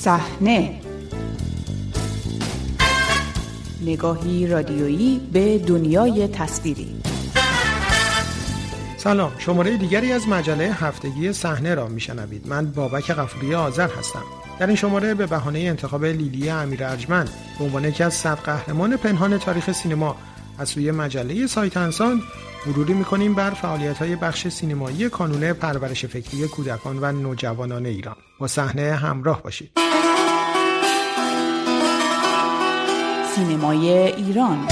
صحنه. نگاهی رادیویی به دنیای تصویری. سلام. شماره دیگری از مجله هفتگی صحنه را میشنوید. من بابک غفوری آذر هستم. در این شماره به بهانه انتخاب لیلی امیر ارجمند به عنوان یکی از صد قهرمان پنهان تاریخ سینما از سوی مجله سایت انسان مروری می‌کنیم بر فعالیت های بخش سینمایی کانون پرورش فکری کودکان و نوجوانان ایران. با صحنه همراه باشید. سینمای ایران.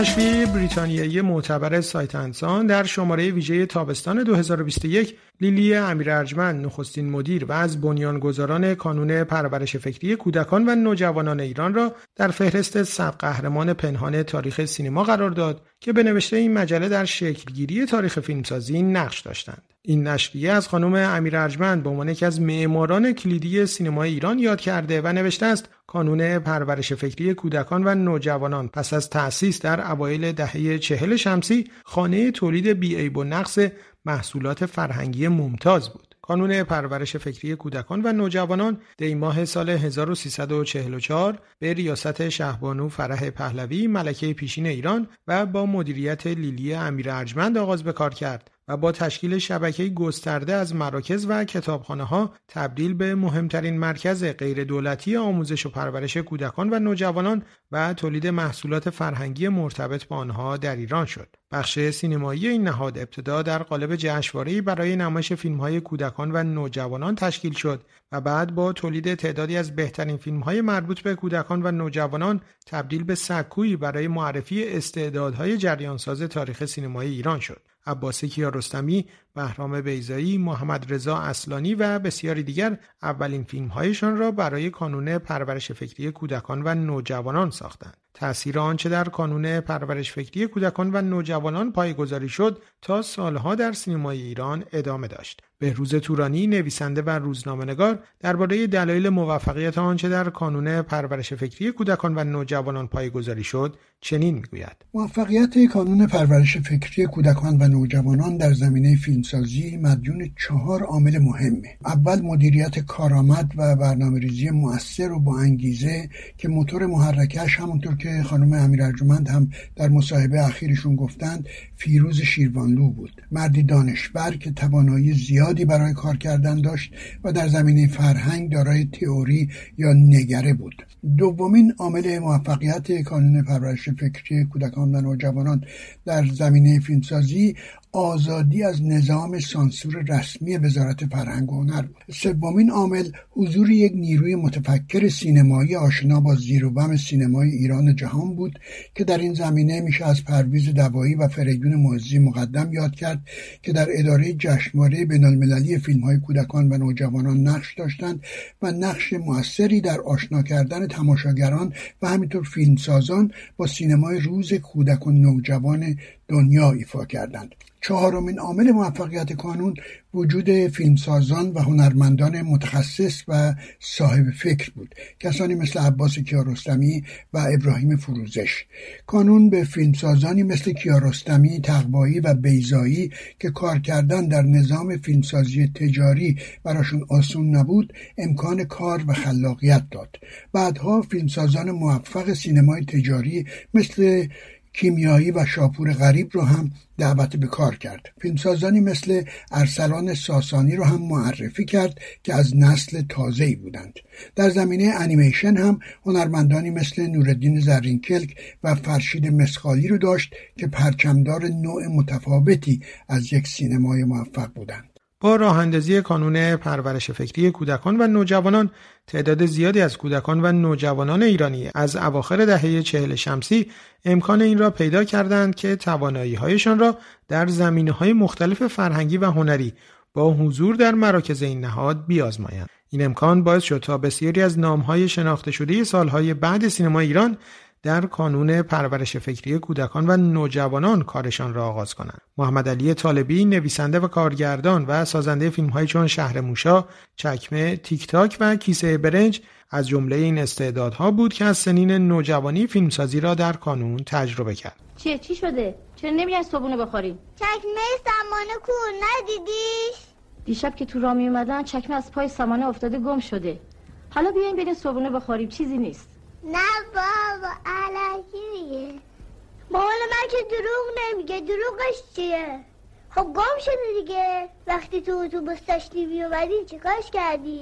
نشریه بریتانیایی معتبر سایت انسان در شماره ویژه تابستان 2021 لیلی امیر ارجمند نخستین مدیر و از بنیانگذاران کانون پرورش فکری کودکان و نوجوانان ایران را در فهرست صد قهرمان پنهان تاریخ سینما قرار داد که به نوشته این مجله در شکلگیری تاریخ فیلمسازی نقش داشتند. این نشریه از خانم امیر ارجمند به عنوان یکی از معماران کلیدی سینمای ایران یاد کرده و نوشته است کانون پرورش فکری کودکان و نوجوانان پس از تأسیس در اوایل دهه چهل شمسی خانه تولید بیعیب و نقص محصولات فرهنگی ممتاز بود. کانون پرورش فکری کودکان و نوجوانان دی ماه سال 1344 به ریاست شهبانو فرح پهلوی ملکه پیشین ایران و با مدیریت لیلی امیر ارجمند آغاز به کار کرد و با تشکیل شبکه گسترده از مراکز و کتابخانه ها تبدیل به مهمترین مرکز غیر دولتی آموزش و پرورش کودکان و نوجوانان و تولید محصولات فرهنگی مرتبط با آنها در ایران شد. بخش سینمایی این نهاد ابتدا در قالب جشنواره‌ای برای نمایش فیلم‌های کودکان و نوجوانان تشکیل شد و بعد با تولید تعدادی از بهترین فیلم‌های مربوط به کودکان و نوجوانان تبدیل به سکویی برای معرفی استعدادهای جریانساز تاریخ سینمای ایران شد. عباس کیارستمی، بهرام بیزایی، محمد رضا اصلانی و بسیاری دیگر اولین فیلمهایشان را برای کانون پرورش فکری کودکان و نوجوانان ساختند. تأثیر آنچه در کانون پرورش فکری کودکان و نوجوانان پایگذاری شد تا سالها در سینمای ایران ادامه داشت. بهروز تورانی نویسنده و روزنامه‌نگار درباره دلایل موفقیت آنچه در کانون پرورش فکری کودکان و نوجوانان پایگذاری شد چنین می‌گوید موفقیت کانون پرورش فکری کودکان و نوجوانان در زمینه فیلمسازی مدیون چهار عامل مهمه اول مدیریت کارآمد و برنامه ریزی مؤثر و با انگیزه که موتور محرکش همونطور که خانم امیر ارجمند هم در مصاحبه اخیرشون گفتند فیروز شیروانلو بود. مردی دانشور که توانایی زیادی برای کار کردن داشت و در زمینه فرهنگ دارای تئوری یا نگره بود. دومین عامل موفقیت کانون پرورش فکری کودکان و نوجوانان در زمینه فیلمسازی آزادی از نظام سانسور رسمی وزارت فرهنگ و هنر بود. سومین عامل حضور یک نیروی متفکر سینمایی آشنا با زیر و بم سینمای ایران جهان بود که در این زمینه میشه از پرویز دوایی و فریدون معزی مقدم یاد کرد که در اداره جشنواره بینالمللی فیلم های کودکان و نوجوانان نقش داشتند و نقش موثری در آشنا کردن تماشاگران و همینطور فیلمسازان با سینمای روز کودک و نوجوان دنیا ایفا کردند. چهارمین عامل موفقیت کانون وجود فیلمسازان و هنرمندان متخصص و صاحب فکر بود. کسانی مثل عباس کیارستمی و ابراهیم فروزش. کانون به فیلمسازانی مثل کیارستمی تقوایی و بیزایی که کار کردن در نظام فیلمسازی تجاری براشون آسون نبود امکان کار و خلاقیت داد. بعدها فیلمسازان موفق سینمای تجاری مثل کیمیایی و شاپور غریب رو هم دعوت به کار کرد. فیلمسازانی مثل ارسلان ساسانی رو هم معرفی کرد که از نسل تازه‌ای بودند. در زمینه انیمیشن هم هنرمندانی مثل نوردین زرینکلک و فرشید مسخالی رو داشت که پرچمدار نوع متفاوتی از یک سینمای موفق بودند. با راه اندازی کانون پرورش فکری کودکان و نوجوانان تعداد زیادی از کودکان و نوجوانان ایرانی از اواخر دهه چهل شمسی امکان این را پیدا کردند که توانایی هایشان را در زمینه های مختلف فرهنگی و هنری با حضور در مراکز این نهاد بیازمایند. این امکان باعث شد تا بسیاری از نامهای شناخته شده سالهای بعد سینما ایران در کانون پرورش فکری کودکان و نوجوانان کارشان را آغاز کنند. محمد علی طالبی نویسنده و کارگردان و سازنده فیلم های چون شهر موشا، چکمه، تیک تاک و کیسه برنج از جمله این استعدادها بود که از سنین نوجوانی فیلمسازی را در کانون تجربه کرد. چیه چی شده؟ چرا نمیای صبونه بخوری چکمه سمانه کو ندیدیش دیشب که تو را می اومدن چکمه از پای سمانه افتاده گم شده حالا بیاین بریم صبونه بخوریم چیزی نیست نه بابا علکی میگه مامان من که دروغ نمیگه دروغش چیه؟ خب گم شده دیگه. وقتی تو اتوبوس داشتی میومدی چیکارش کردی؟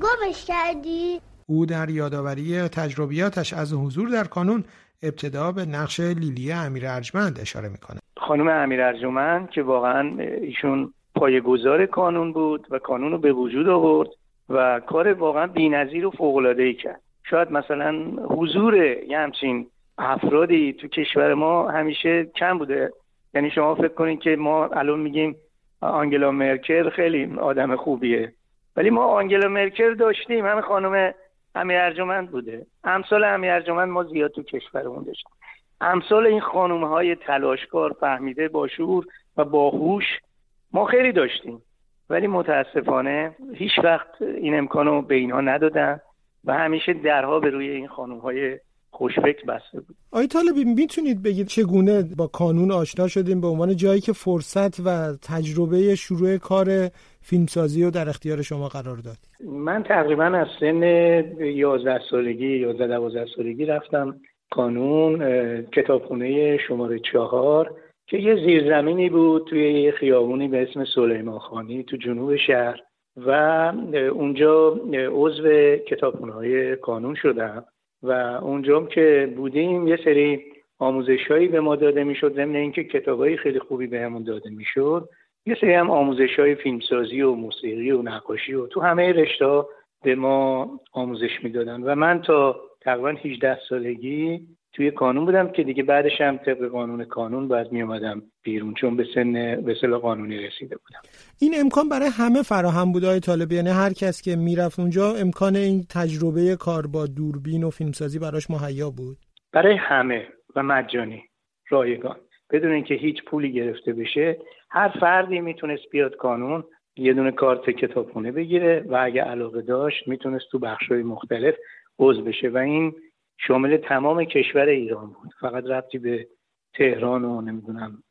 گمش کردی؟ او در یادآوری تجربیاتش از حضور در کانون ابتدا به نقش لیلی امیر ارجمند اشاره می‌کنه خانم امیر ارجمند که واقعا ایشون پایه‌گذار کانون بود و کانون رو به وجود آورد و کار واقعا بی‌نظیر و فوق‌العاده‌ای کرد. شاید مثلا حضور یه همچین افرادی تو کشور ما همیشه کم بوده. یعنی شما فکر کنید که ما الان میگیم آنگلا مرکل خیلی آدم خوبیه. ولی ما آنگلا مرکل داشتیم. همه خانم امیر ارجمند بوده. امثال امیر ارجمند ما زیاد تو کشورمون داشتیم. امثال این خانم های تلاشکار فهمیده با شعور و باهوش ما خیلی داشتیم. ولی متاسفانه هیچ وقت این امکانو به اینها ندادن. و همیشه درها به روی این خانم های خوشفکر بسته بود. آقای طالبی می‌تونید بگید چگونه با کانون آشنا شدیم؟ به عنوان جایی که فرصت و تجربه شروع کار فیلمسازی رو در اختیار شما قرار داد. من تقریبا از سن 11 سالگی 11 12 سالگی رفتم کانون کتابخونه شماره چهار که یه زیرزمینی بود توی یه خیابونی به اسم سلیمان خانی تو جنوب شهر. و اونجا عضو کتابخونه های کانون شدم و اونجا که بودیم یه سری آموزش هایی به ما داده می‌شد ضمن اینکه کتابایی خیلی خوبی بهمون داده می‌شد. یه سری هم آموزش های فیلمسازی و موسیقی و نقاشی و تو همه رشته به ما آموزش می‌دادن و من تا تقریبا 18 سالگی توی کانون بودم که دیگه بعدش هم طبق قانون کانون باید می اومدم بیرون چون به سن به قانونی رسیده بودم. این امکان برای همه فراهم بود آقای طالب. یعنی هر کس که می‌رفت اونجا امکان این تجربه کار با دوربین و فیلمسازی براش مهیا بود؟ برای همه و مجانی رایگان. بدون اینکه هیچ پولی گرفته بشه هر فردی می‌تونست بیاد کانون یه دونه کارت کتابخونه بگیره و اگه علاقه داشت می‌تونست تو بخشهای مختلف عضو بشه. و این شامل تمام کشور ایران بود. فقط ربطی به تهران و نمی‌دونم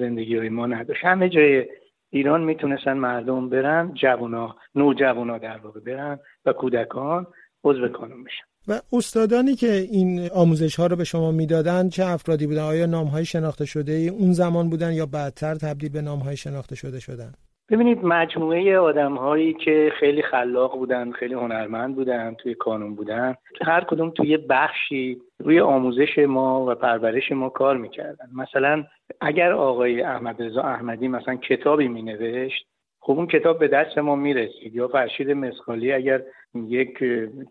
زندگی های ما نداشت. همه جای ایران می‌تونستن مردم برن جوونا نوجوانا در واقع برن و کودکان عضو کانون بشن. و استادانی که این آموزش ها رو به شما می‌دادن چه افرادی بودن؟ آیا نام های شناخته شده ای اون زمان بودن یا بعدتر تبدیل به نام های شناخته شده شدن؟ ببینید مجموعه آدم هایی که خیلی خلاق بودن خیلی هنرمند بودن توی کانون بودن هر کدوم توی بخشی روی آموزش ما و پرورش ما کار می‌کردن. مثلا اگر آقای احمد رضا احمدی مثلا کتابی مینوشت خب اون کتاب به دست ما می‌رسید. یا فرشید مسخالی اگر یک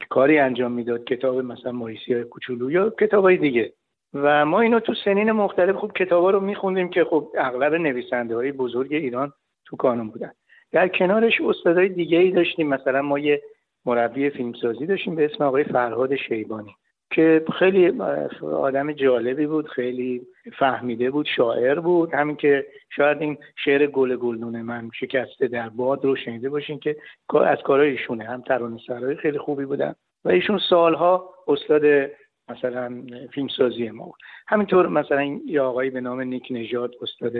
کاری انجام می‌داد کتاب مثلا مایسی های کوچولو یا کتاب های دیگه. و ما اینو تو سنین مختلف خوب کتاب ها رو میخوندیم که خب اغلب نویسنده های بزرگ ایران تو کانون بودن. در کنارش استادای دیگه ای داشتیم. مثلا ما یه مربی فیلمسازی داشتیم به اسم آقای فرهاد شیبانی که خیلی آدم جالبی بود خیلی فهمیده بود شاعر بود. همین که شاید این شعر گل گلدون من شکسته در باد رو شنیده باشین که از کارهای ایشونه. هم ترانه سرای خیلی خوبی بودن. و ایشون سالها استاد مثلا فیلمسازی ما بود. همینطور مثلا یه آقایی به نام نیک نژاد استاد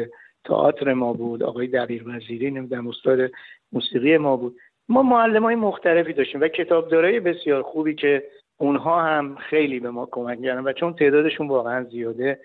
تئاتر ما بود آقای دبیر وزیری نمی‌دونم استاد موسیقی ما بود. ما معلم های مختلفی داشتیم و کتابدارای بسیار خوبی که اونها هم خیلی به ما کمک کردن و چون تعدادشون واقعا زیاده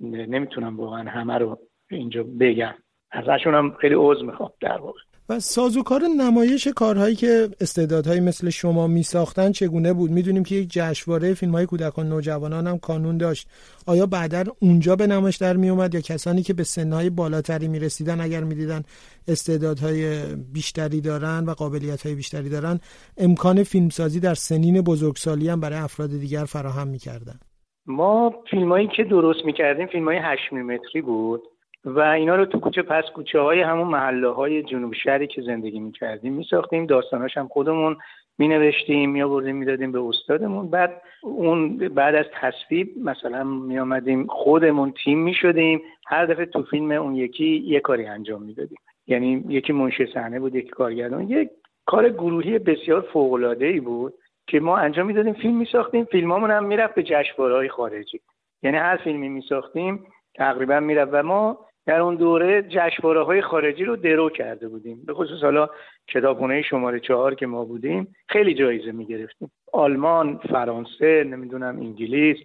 نمی‌تونم واقعا همه رو اینجا بگم. ازشون هم خیلی عوض می‌خوام در واقع. و سازوکار نمایش کارهایی که استعدادهایی مثل شما می ساختن چگونه بود؟ می‌دونیم که یک جشنواره فیلم های کودکان نوجوانان هم کانون داشت. آیا بعدا اونجا به نمایش در می اومد یا کسانی که به سنهای بالاتری می رسیدن اگر می دیدن استعدادهای بیشتری دارن و قابلیت های بیشتری دارن امکان فیلمسازی در سنین بزرگسالی هم برای افراد دیگر فراهم می کردن ما فیلمایی که درست می کردیم فیلم های 8 میلیمتری بود. و اینا رو تو کوچه پس کوچه های همون محله های جنوب شهری که زندگی می کردیم می ساختیم داستاناش هم خودمون می نوشتیم می آوردیم می دادیم به استادمون. بعد اون بعد از تصویب مثلا می آمدیم خودمون تیم می شدیم هر دفعه تو فیلم اون یکی یه کاری انجام می دادیم یعنی یکی منشی صحنه بود یکی کارگردان. یک کار گروهی بسیار فوق العاده ای بود که ما انجام می‌دادیم فیلم می ساختیم فیلمامون هم می‌رفت به جشنواره‌های خارجی. یعنی هر فیلمی می ساختیم تقریبا می‌رفت. و ما در اون دوره جشنواره های خارجی رو درو کرده بودیم. به خصوص حالا کتابخونه شماره چهار که ما بودیم خیلی جایزه می‌گرفتیم. آلمان فرانسه نمی‌دونم انگلیس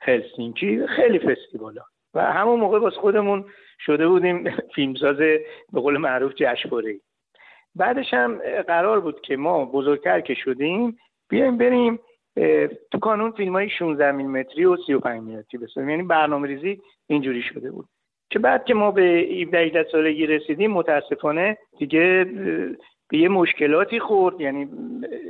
هلسینکی خیلی فستیوالا. و همون موقع باز خودمون شده بودیم فیلمساز به قول معروف جشنواره بعدش هم قرار بود که ما بزرگتر که شدیم بیایم بریم تو کانون فیلم های 16 میلیمتری و 35 میلیمتری بسازیم یعنی برنامه ریزی اینجوری شده بود. که بعد که ما به 17 سالگی رسیدیم متاسفانه دیگه به یه مشکلاتی خورد یعنی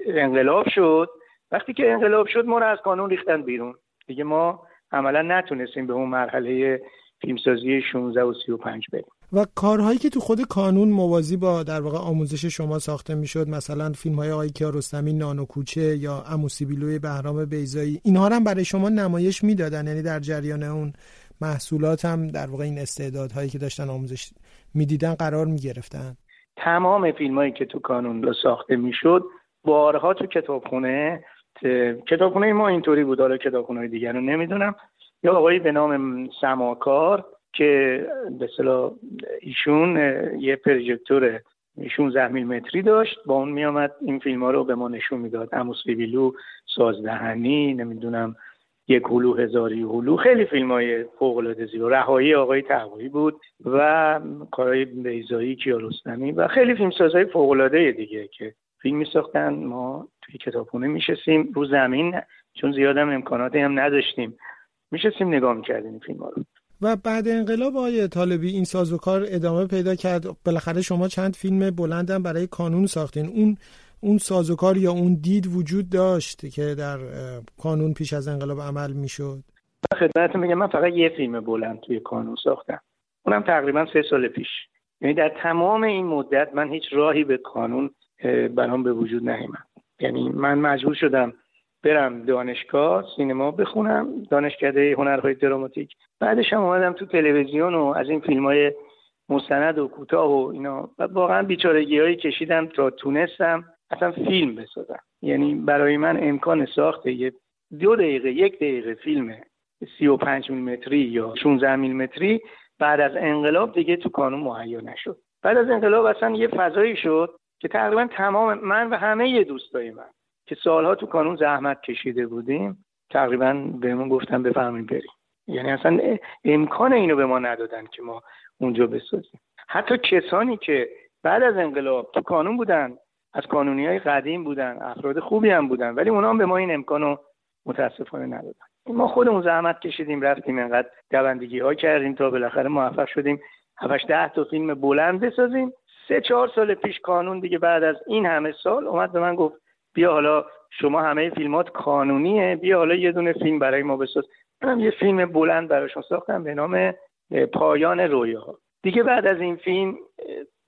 انقلاب شد. وقتی که انقلاب شد ما رو از کانون ریختن بیرون. دیگه ما عملا نتونستیم به اون مرحله فیلمسازی 16 و 35 بریم. و کارهایی که تو خود کانون موازی با در واقع آموزش شما ساخته می‌شد مثلا فیلم های آقای کیارستمی نانو کوچه یا اموسیبیلوی بهرام بیزایی اینها هم برای شما نمایش می‌دادن یعنی در جریان اون محصولات هم در واقع این استعدادهایی که داشتن آموزش می‌دیدن قرار می‌گرفتن. تمام فیلم هایی که تو کانون ساخته می‌شد بارها تو کتابخونه کتابخونه ما اینطوری بود حالا کتابخونه دیگر رو نمی‌دونم. یا آقایی به نام سماکار که به صلاح ایشون یه پروژکتور 16 میلیمتری داشت با اون میامد این فیلم ها رو به ما نشون می‌داد. اموس بیلو سازدهنی نمی‌دونم یک هلو هزاری هلو. خیلی فیلم های فوق العاده زیبا. رهایی آقای تقوی بود و کارهای بیزایی کیارستمی و خیلی فیلم سازهای فوق العاده دیگه که فیلم می ساختن ما توی کتابخونه میشستیم. رو زمین چون زیادم امکاناتی هم نداشتیم. میشستیم نگاه می‌کردیم این فیلم ها رو. و بعد انقلاب آقای طالبی این سازوکار ادامه پیدا کرد. بالاخره شما چند فیلم بلندم برای کانون ساختین. اون اون سازوکار یا اون دید وجود داشت که در کانون پیش از انقلاب عمل می‌شد؟ خدمت میگم من فقط یه فیلم بلند توی کانون ساختم. اونم تقریبا سه سال پیش. یعنی در تمام این مدت من هیچ راهی به کانون برام به وجود نیامد یعنی من مجبور شدم برم دانشگاه سینما بخونم دانشکده هنرهای دراماتیک. بعدش هم اومدم تو تلویزیون و از این فیلم های مستند و کوتاه و اینا. و واقعا بیچارگی هایی کشیدم تا تونستم اصلا فیلم بسازم یعنی برای من امکان ساخت یه دو دقیقه یک دقیقه فیلم 35 میلیمتری یا 16 میلیمتری بعد از انقلاب دیگه تو کانون مهیا نشد. بعد از انقلاب اصلا یه فضایی شد که تقریبا تمام من و همه دوستای من که سالها تو کانون زحمت کشیده بودیم تقریبا بهمون گفتن بفرمایید بریم. یعنی اصلا امکان اینو به ما ندادن که ما اونجا بسازیم. حتی کسانی که بعد از انقلاب تو کانون بودن از کانونی های قدیم بودن افراد خوبی هم بودن ولی اونا هم به ما این امکانو متاسفانه ندادن. ما خودمون زحمت کشیدیم رفتیم انقدر دوندگی ها کردیم تا بالاخره موفق شدیم 7 ده تا فیلم بلند بسازیم. سه چهار سال پیش کانون دیگه بعد از این همه سال اومد به من گفت بیا حالا شما همه فیلمات کانونیه بیا حالا یه دونه فیلم برای ما بساز. منم یه فیلم بلند براشون ساختم به نام پایان رویا دیگه بعد از این فیلم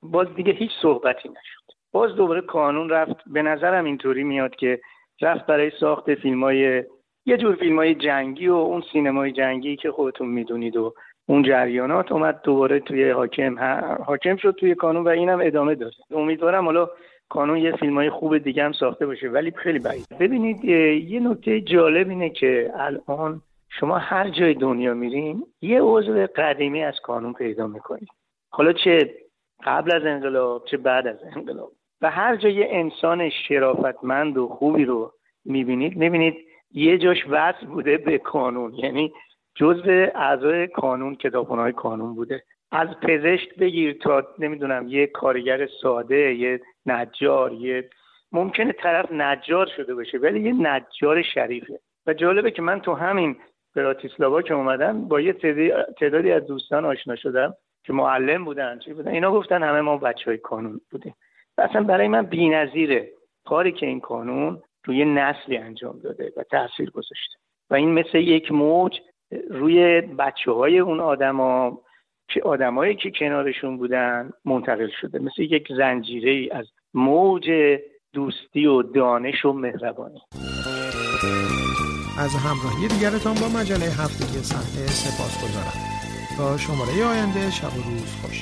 باز دیگه هیچ صحبتی نشد. باز دوباره کانون رفت. به نظرم اینطوری میاد که رفت برای ساخت فیلم های یه جور فیلم های جنگی و اون سینمای جنگی که خودتون می‌دونید و اون جریانات اومد دوباره توی حاکم حاکم شد توی کانون و اینم ادامه داره امیدوارم حالا کانون یه فیلم های خوب دیگه هم ساخته باشه ولی خیلی بعید. ببینید یه نکته جالب اینه که الان شما هر جای دنیا میرین یه عضو قدیمی از کانون پیدا می‌کنید. حالا چه قبل از انقلاب چه بعد از انقلاب. و هر جای یه انسان شرافتمند و خوبی رو می‌بینید می‌بینید یه جاش وصل بوده به کانون یعنی جزء اعضای کانون کتابخونه کانون بوده. از پزشک بگیر تا نمی‌دونم یه کارگر ساده یه نجار یه ممکنه طرف نجار شده باشه ولی یه نجار شریفه. و جالبه که من تو همین براتیسلاوا که اومدم با یه تعدادی از دوستان آشنا شدم که معلم بودن چی بودن. اینا گفتن همه ما بچه های کانون بودیم. اصلا برای من بی‌نظیره. کاری که این کانون روی نسلی انجام داده و تاثیر گذاشته. و این مثل یک موج روی بچه های اون آدما که آدمایی که کنارشون بودن منتقل شده. مثل یک زنجیره ای از موج دوستی و دانش و مهربانی. از همراهی دیگرتان با مجله هفتگی صحنه سپاس گذارم تا شماره آینده شب و روز خوش.